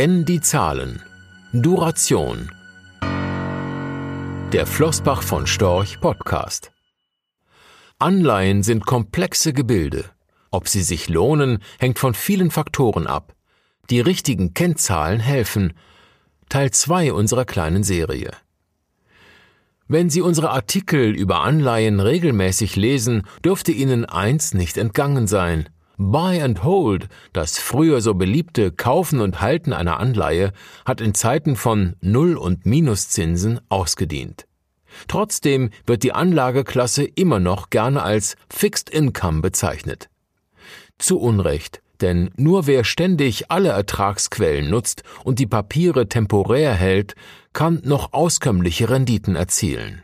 Kenn die Zahlen. Duration. Der Flossbach von Storch Podcast. Anleihen sind komplexe Gebilde. Ob sie sich lohnen, hängt von vielen Faktoren ab. Die richtigen Kennzahlen helfen. Teil 2 unserer kleinen Serie. Wenn Sie unsere Artikel über Anleihen regelmäßig lesen, dürfte Ihnen eins nicht entgangen sein. Buy and Hold, das früher so beliebte Kaufen und Halten einer Anleihe, hat in Zeiten von Null- und Minuszinsen ausgedient. Trotzdem wird die Anlageklasse immer noch gerne als Fixed Income bezeichnet. Zu Unrecht, denn nur wer ständig alle Ertragsquellen nutzt und die Papiere temporär hält, kann noch auskömmliche Renditen erzielen.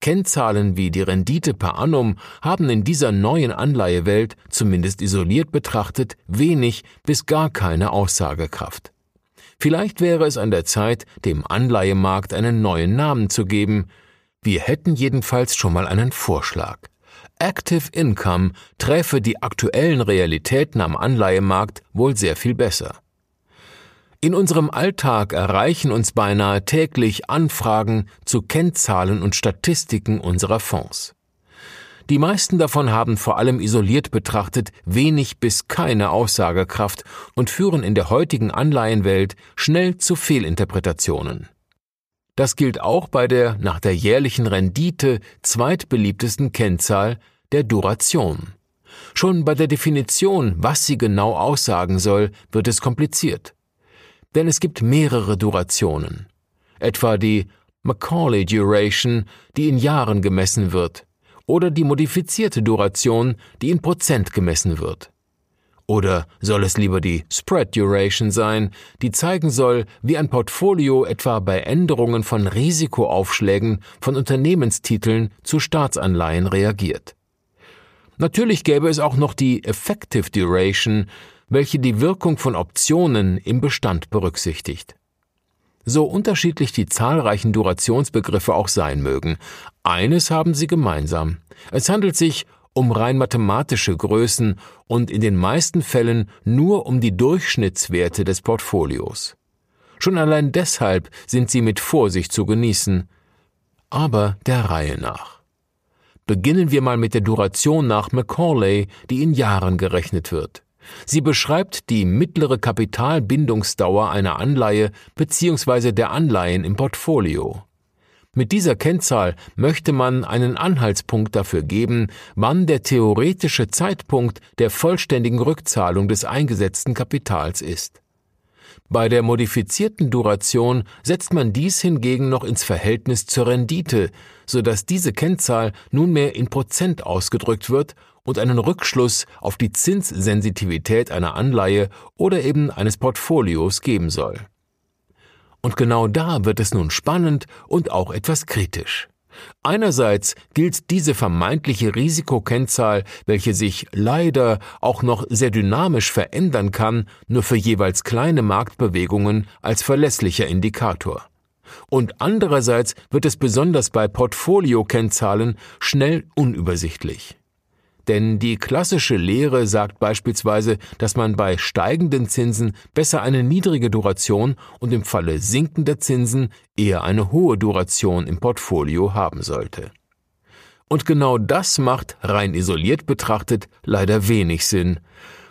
Kennzahlen wie die Rendite per annum haben in dieser neuen Anleihewelt, zumindest isoliert betrachtet, wenig bis gar keine Aussagekraft. Vielleicht wäre es an der Zeit, dem Anleihemarkt einen neuen Namen zu geben. Wir hätten jedenfalls schon mal einen Vorschlag. Active Income träfe die aktuellen Realitäten am Anleihemarkt wohl sehr viel besser. In unserem Alltag erreichen uns beinahe täglich Anfragen zu Kennzahlen und Statistiken unserer Fonds. Die meisten davon haben vor allem isoliert betrachtet wenig bis keine Aussagekraft und führen in der heutigen Anleihenwelt schnell zu Fehlinterpretationen. Das gilt auch bei der nach der jährlichen Rendite zweitbeliebtesten Kennzahl der Duration. Schon bei der Definition, was sie genau aussagen soll, wird es kompliziert. Denn es gibt mehrere Durationen. Etwa die Macaulay Duration, die in Jahren gemessen wird, oder die modifizierte Duration, die in Prozent gemessen wird. Oder soll es lieber die Spread Duration sein, die zeigen soll, wie ein Portfolio etwa bei Änderungen von Risikoaufschlägen von Unternehmenstiteln zu Staatsanleihen reagiert. Natürlich gäbe es auch noch die Effective Duration, welche die Wirkung von Optionen im Bestand berücksichtigt. So unterschiedlich die zahlreichen Durationsbegriffe auch sein mögen, eines haben sie gemeinsam. Es handelt sich um rein mathematische Größen und in den meisten Fällen nur um die Durchschnittswerte des Portfolios. Schon allein deshalb sind sie mit Vorsicht zu genießen, aber der Reihe nach. Beginnen wir mal mit der Duration nach Macaulay, die in Jahren gerechnet wird. Sie beschreibt die mittlere Kapitalbindungsdauer einer Anleihe bzw. der Anleihen im Portfolio. Mit dieser Kennzahl möchte man einen Anhaltspunkt dafür geben, wann der theoretische Zeitpunkt der vollständigen Rückzahlung des eingesetzten Kapitals ist. Bei der modifizierten Duration setzt man dies hingegen noch ins Verhältnis zur Rendite, so dass diese Kennzahl nunmehr in Prozent ausgedrückt wird und einen Rückschluss auf die Zinssensitivität einer Anleihe oder eben eines Portfolios geben soll. Und genau da wird es nun spannend und auch etwas kritisch. Einerseits gilt diese vermeintliche Risikokennzahl, welche sich leider auch noch sehr dynamisch verändern kann, nur für jeweils kleine Marktbewegungen als verlässlicher Indikator. Und andererseits wird es besonders bei Portfoliokennzahlen schnell unübersichtlich. Denn die klassische Lehre sagt beispielsweise, dass man bei steigenden Zinsen besser eine niedrige Duration und im Falle sinkender Zinsen eher eine hohe Duration im Portfolio haben sollte. Und genau das macht, rein isoliert betrachtet, leider wenig Sinn.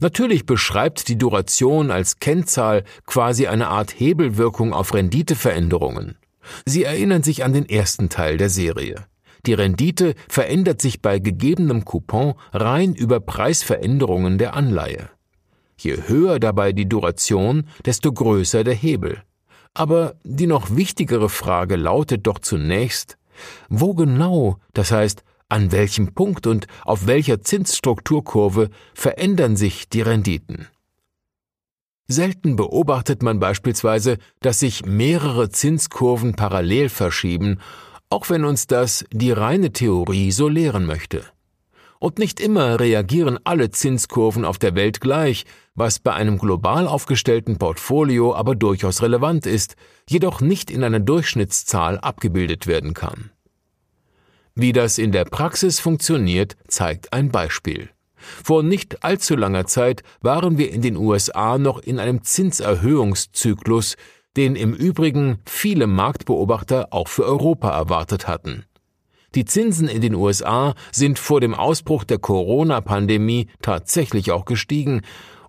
Natürlich beschreibt die Duration als Kennzahl quasi eine Art Hebelwirkung auf Renditeveränderungen. Sie erinnern sich an den ersten Teil der Serie. Die Rendite verändert sich bei gegebenem Coupon rein über Preisveränderungen der Anleihe. Je höher dabei die Duration, desto größer der Hebel. Aber die noch wichtigere Frage lautet doch zunächst, wo genau, das heißt, an welchem Punkt und auf welcher Zinsstrukturkurve verändern sich die Renditen? Selten beobachtet man beispielsweise, dass sich mehrere Zinskurven parallel verschieben auch wenn uns das die reine Theorie so lehren möchte. Und nicht immer reagieren alle Zinskurven auf der Welt gleich, was bei einem global aufgestellten Portfolio aber durchaus relevant ist, jedoch nicht in einer Durchschnittszahl abgebildet werden kann. Wie das in der Praxis funktioniert, zeigt ein Beispiel. Vor nicht allzu langer Zeit waren wir in den USA noch in einem Zinserhöhungszyklus, den im Übrigen viele Marktbeobachter auch für Europa erwartet hatten. Die Zinsen in den USA sind vor dem Ausbruch der Corona-Pandemie tatsächlich auch gestiegen,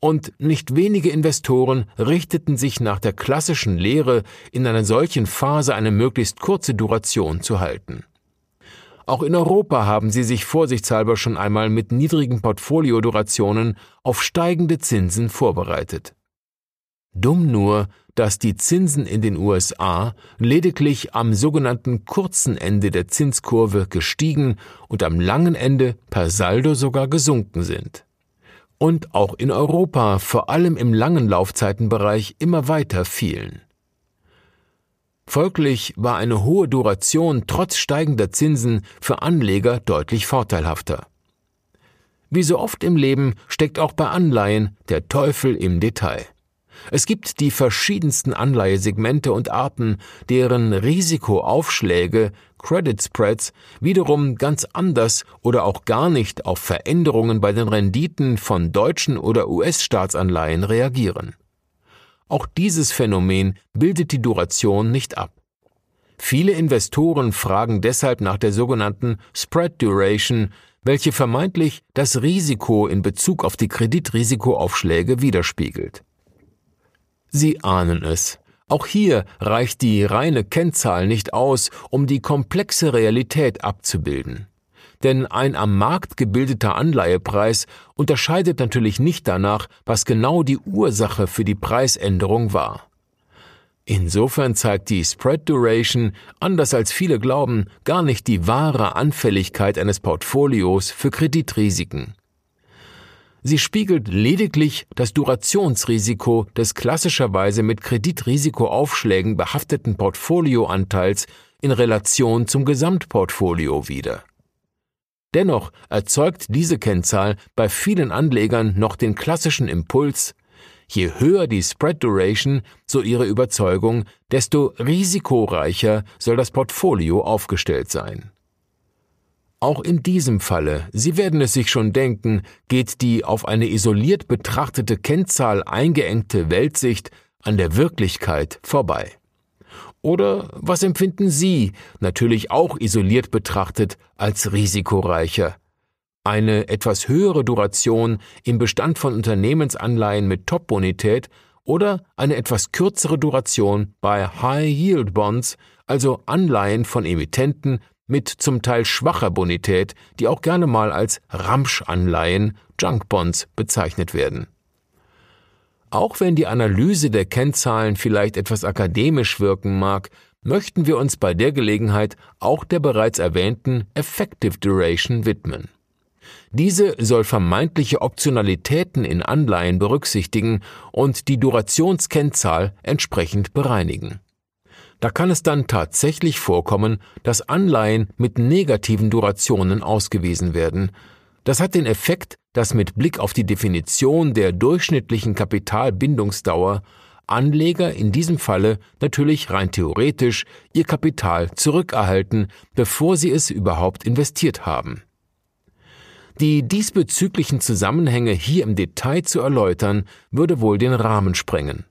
und nicht wenige Investoren richteten sich nach der klassischen Lehre, in einer solchen Phase eine möglichst kurze Duration zu halten. Auch in Europa haben sie sich vorsichtshalber schon einmal mit niedrigen Portfoliodurationen auf steigende Zinsen vorbereitet. Dumm nur, dass die Zinsen in den USA lediglich am sogenannten kurzen Ende der Zinskurve gestiegen und am langen Ende per Saldo sogar gesunken sind. Und auch in Europa, vor allem im langen Laufzeitenbereich, immer weiter fielen. Folglich war eine hohe Duration trotz steigender Zinsen für Anleger deutlich vorteilhafter. Wie so oft im Leben steckt auch bei Anleihen der Teufel im Detail. Es gibt die verschiedensten Anleihesegmente und Arten, deren Risikoaufschläge, Credit Spreads, wiederum ganz anders oder auch gar nicht auf Veränderungen bei den Renditen von deutschen oder US-Staatsanleihen reagieren. Auch dieses Phänomen bildet die Duration nicht ab. Viele Investoren fragen deshalb nach der sogenannten Spread Duration, welche vermeintlich das Risiko in Bezug auf die Kreditrisikoaufschläge widerspiegelt. Sie ahnen es. Auch hier reicht die reine Kennzahl nicht aus, um die komplexe Realität abzubilden. Denn ein am Markt gebildeter Anleihepreis unterscheidet natürlich nicht danach, was genau die Ursache für die Preisänderung war. Insofern zeigt die Spread Duration, anders als viele glauben, gar nicht die wahre Anfälligkeit eines Portfolios für Kreditrisiken. Sie spiegelt lediglich das Durationsrisiko des klassischerweise mit Kreditrisikoaufschlägen behafteten Portfolioanteils in Relation zum Gesamtportfolio wider. Dennoch erzeugt diese Kennzahl bei vielen Anlegern noch den klassischen Impuls, je höher die Spread Duration, so ihre Überzeugung, desto risikoreicher soll das Portfolio aufgestellt sein. Auch in diesem Falle, Sie werden es sich schon denken, geht die auf eine isoliert betrachtete Kennzahl eingeengte Weltsicht an der Wirklichkeit vorbei. Oder was empfinden Sie, natürlich auch isoliert betrachtet, als risikoreicher? Eine etwas höhere Duration im Bestand von Unternehmensanleihen mit Top-Bonität oder eine etwas kürzere Duration bei High-Yield-Bonds, also Anleihen von Emittenten mit zum Teil schwacher Bonität, die auch gerne mal als Ramschanleihen, Junkbonds bezeichnet werden. Auch wenn die Analyse der Kennzahlen vielleicht etwas akademisch wirken mag, möchten wir uns bei der Gelegenheit auch der bereits erwähnten Effective Duration widmen. Diese soll vermeintliche Optionalitäten in Anleihen berücksichtigen und die Durationskennzahl entsprechend bereinigen. Da kann es dann tatsächlich vorkommen, dass Anleihen mit negativen Durationen ausgewiesen werden. Das hat den Effekt, dass mit Blick auf die Definition der durchschnittlichen Kapitalbindungsdauer Anleger in diesem Falle natürlich rein theoretisch ihr Kapital zurückerhalten, bevor sie es überhaupt investiert haben. Die diesbezüglichen Zusammenhänge hier im Detail zu erläutern, würde wohl den Rahmen sprengen.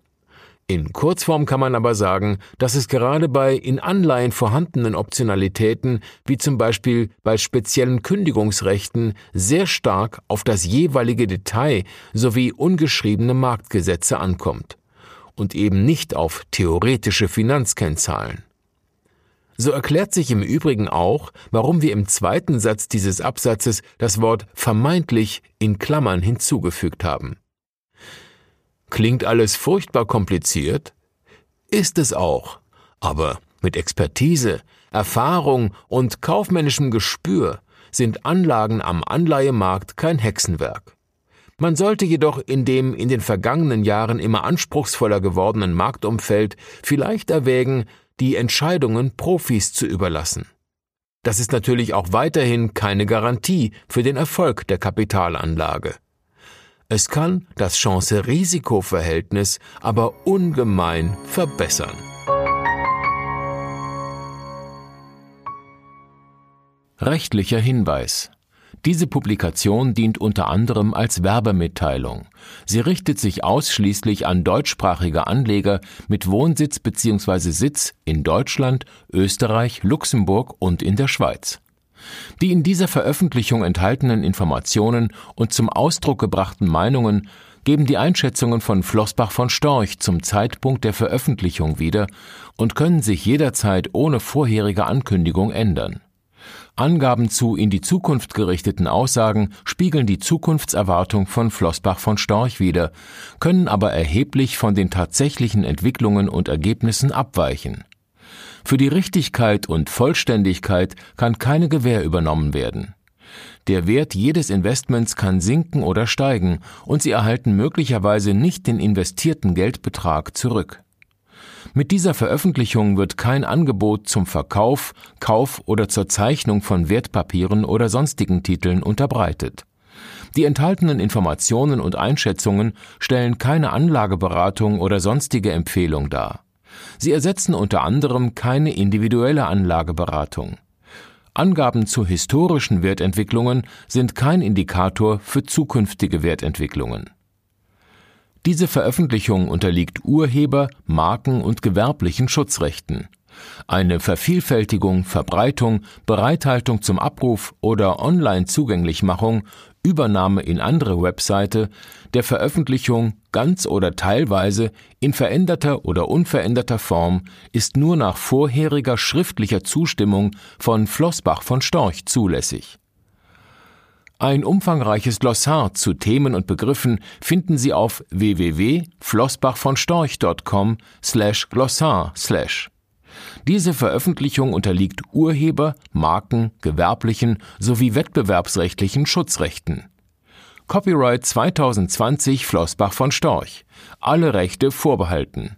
In Kurzform kann man aber sagen, dass es gerade bei in Anleihen vorhandenen Optionalitäten, wie zum Beispiel bei speziellen Kündigungsrechten, sehr stark auf das jeweilige Detail sowie ungeschriebene Marktgesetze ankommt und eben nicht auf theoretische Finanzkennzahlen. So erklärt sich im Übrigen auch, warum wir im zweiten Satz dieses Absatzes das Wort vermeintlich in Klammern hinzugefügt haben. Klingt alles furchtbar kompliziert? Ist es auch. Aber mit Expertise, Erfahrung und kaufmännischem Gespür sind Anlagen am Anleihemarkt kein Hexenwerk. Man sollte jedoch in dem in den vergangenen Jahren immer anspruchsvoller gewordenen Marktumfeld vielleicht erwägen, die Entscheidungen Profis zu überlassen. Das ist natürlich auch weiterhin keine Garantie für den Erfolg der Kapitalanlage. Es kann das Chance-Risiko-Verhältnis aber ungemein verbessern. Rechtlicher Hinweis Diese Publikation dient unter anderem als Werbemitteilung. Sie richtet sich ausschließlich an deutschsprachige Anleger mit Wohnsitz bzw. Sitz in Deutschland, Österreich, Luxemburg und in der Schweiz. Die in dieser Veröffentlichung enthaltenen Informationen und zum Ausdruck gebrachten Meinungen geben die Einschätzungen von Flossbach von Storch zum Zeitpunkt der Veröffentlichung wieder und können sich jederzeit ohne vorherige Ankündigung ändern. Angaben zu in die Zukunft gerichteten Aussagen spiegeln die Zukunftserwartung von Flossbach von Storch wider, können aber erheblich von den tatsächlichen Entwicklungen und Ergebnissen abweichen. Für die Richtigkeit und Vollständigkeit kann keine Gewähr übernommen werden. Der Wert jedes Investments kann sinken oder steigen, und Sie erhalten möglicherweise nicht den investierten Geldbetrag zurück. Mit dieser Veröffentlichung wird kein Angebot zum Verkauf, Kauf oder zur Zeichnung von Wertpapieren oder sonstigen Titeln unterbreitet. Die enthaltenen Informationen und Einschätzungen stellen keine Anlageberatung oder sonstige Empfehlung dar. Sie ersetzen unter anderem keine individuelle Anlageberatung. Angaben zu historischen Wertentwicklungen sind kein Indikator für zukünftige Wertentwicklungen. Diese Veröffentlichung unterliegt Urheber-, Marken- und gewerblichen Schutzrechten. Eine Vervielfältigung, Verbreitung, Bereithaltung zum Abruf oder Online-Zugänglichmachung, Übernahme in andere Webseite, der Veröffentlichung ganz oder teilweise in veränderter oder unveränderter Form ist nur nach vorheriger schriftlicher Zustimmung von Flossbach von Storch zulässig. Ein umfangreiches Glossar zu Themen und Begriffen finden Sie auf www.flossbachvonstorch.com slash glossar slash. Diese Veröffentlichung unterliegt Urheber-, Marken-, gewerblichen sowie wettbewerbsrechtlichen Schutzrechten. Copyright 2020 Flossbach von Storch. Alle Rechte vorbehalten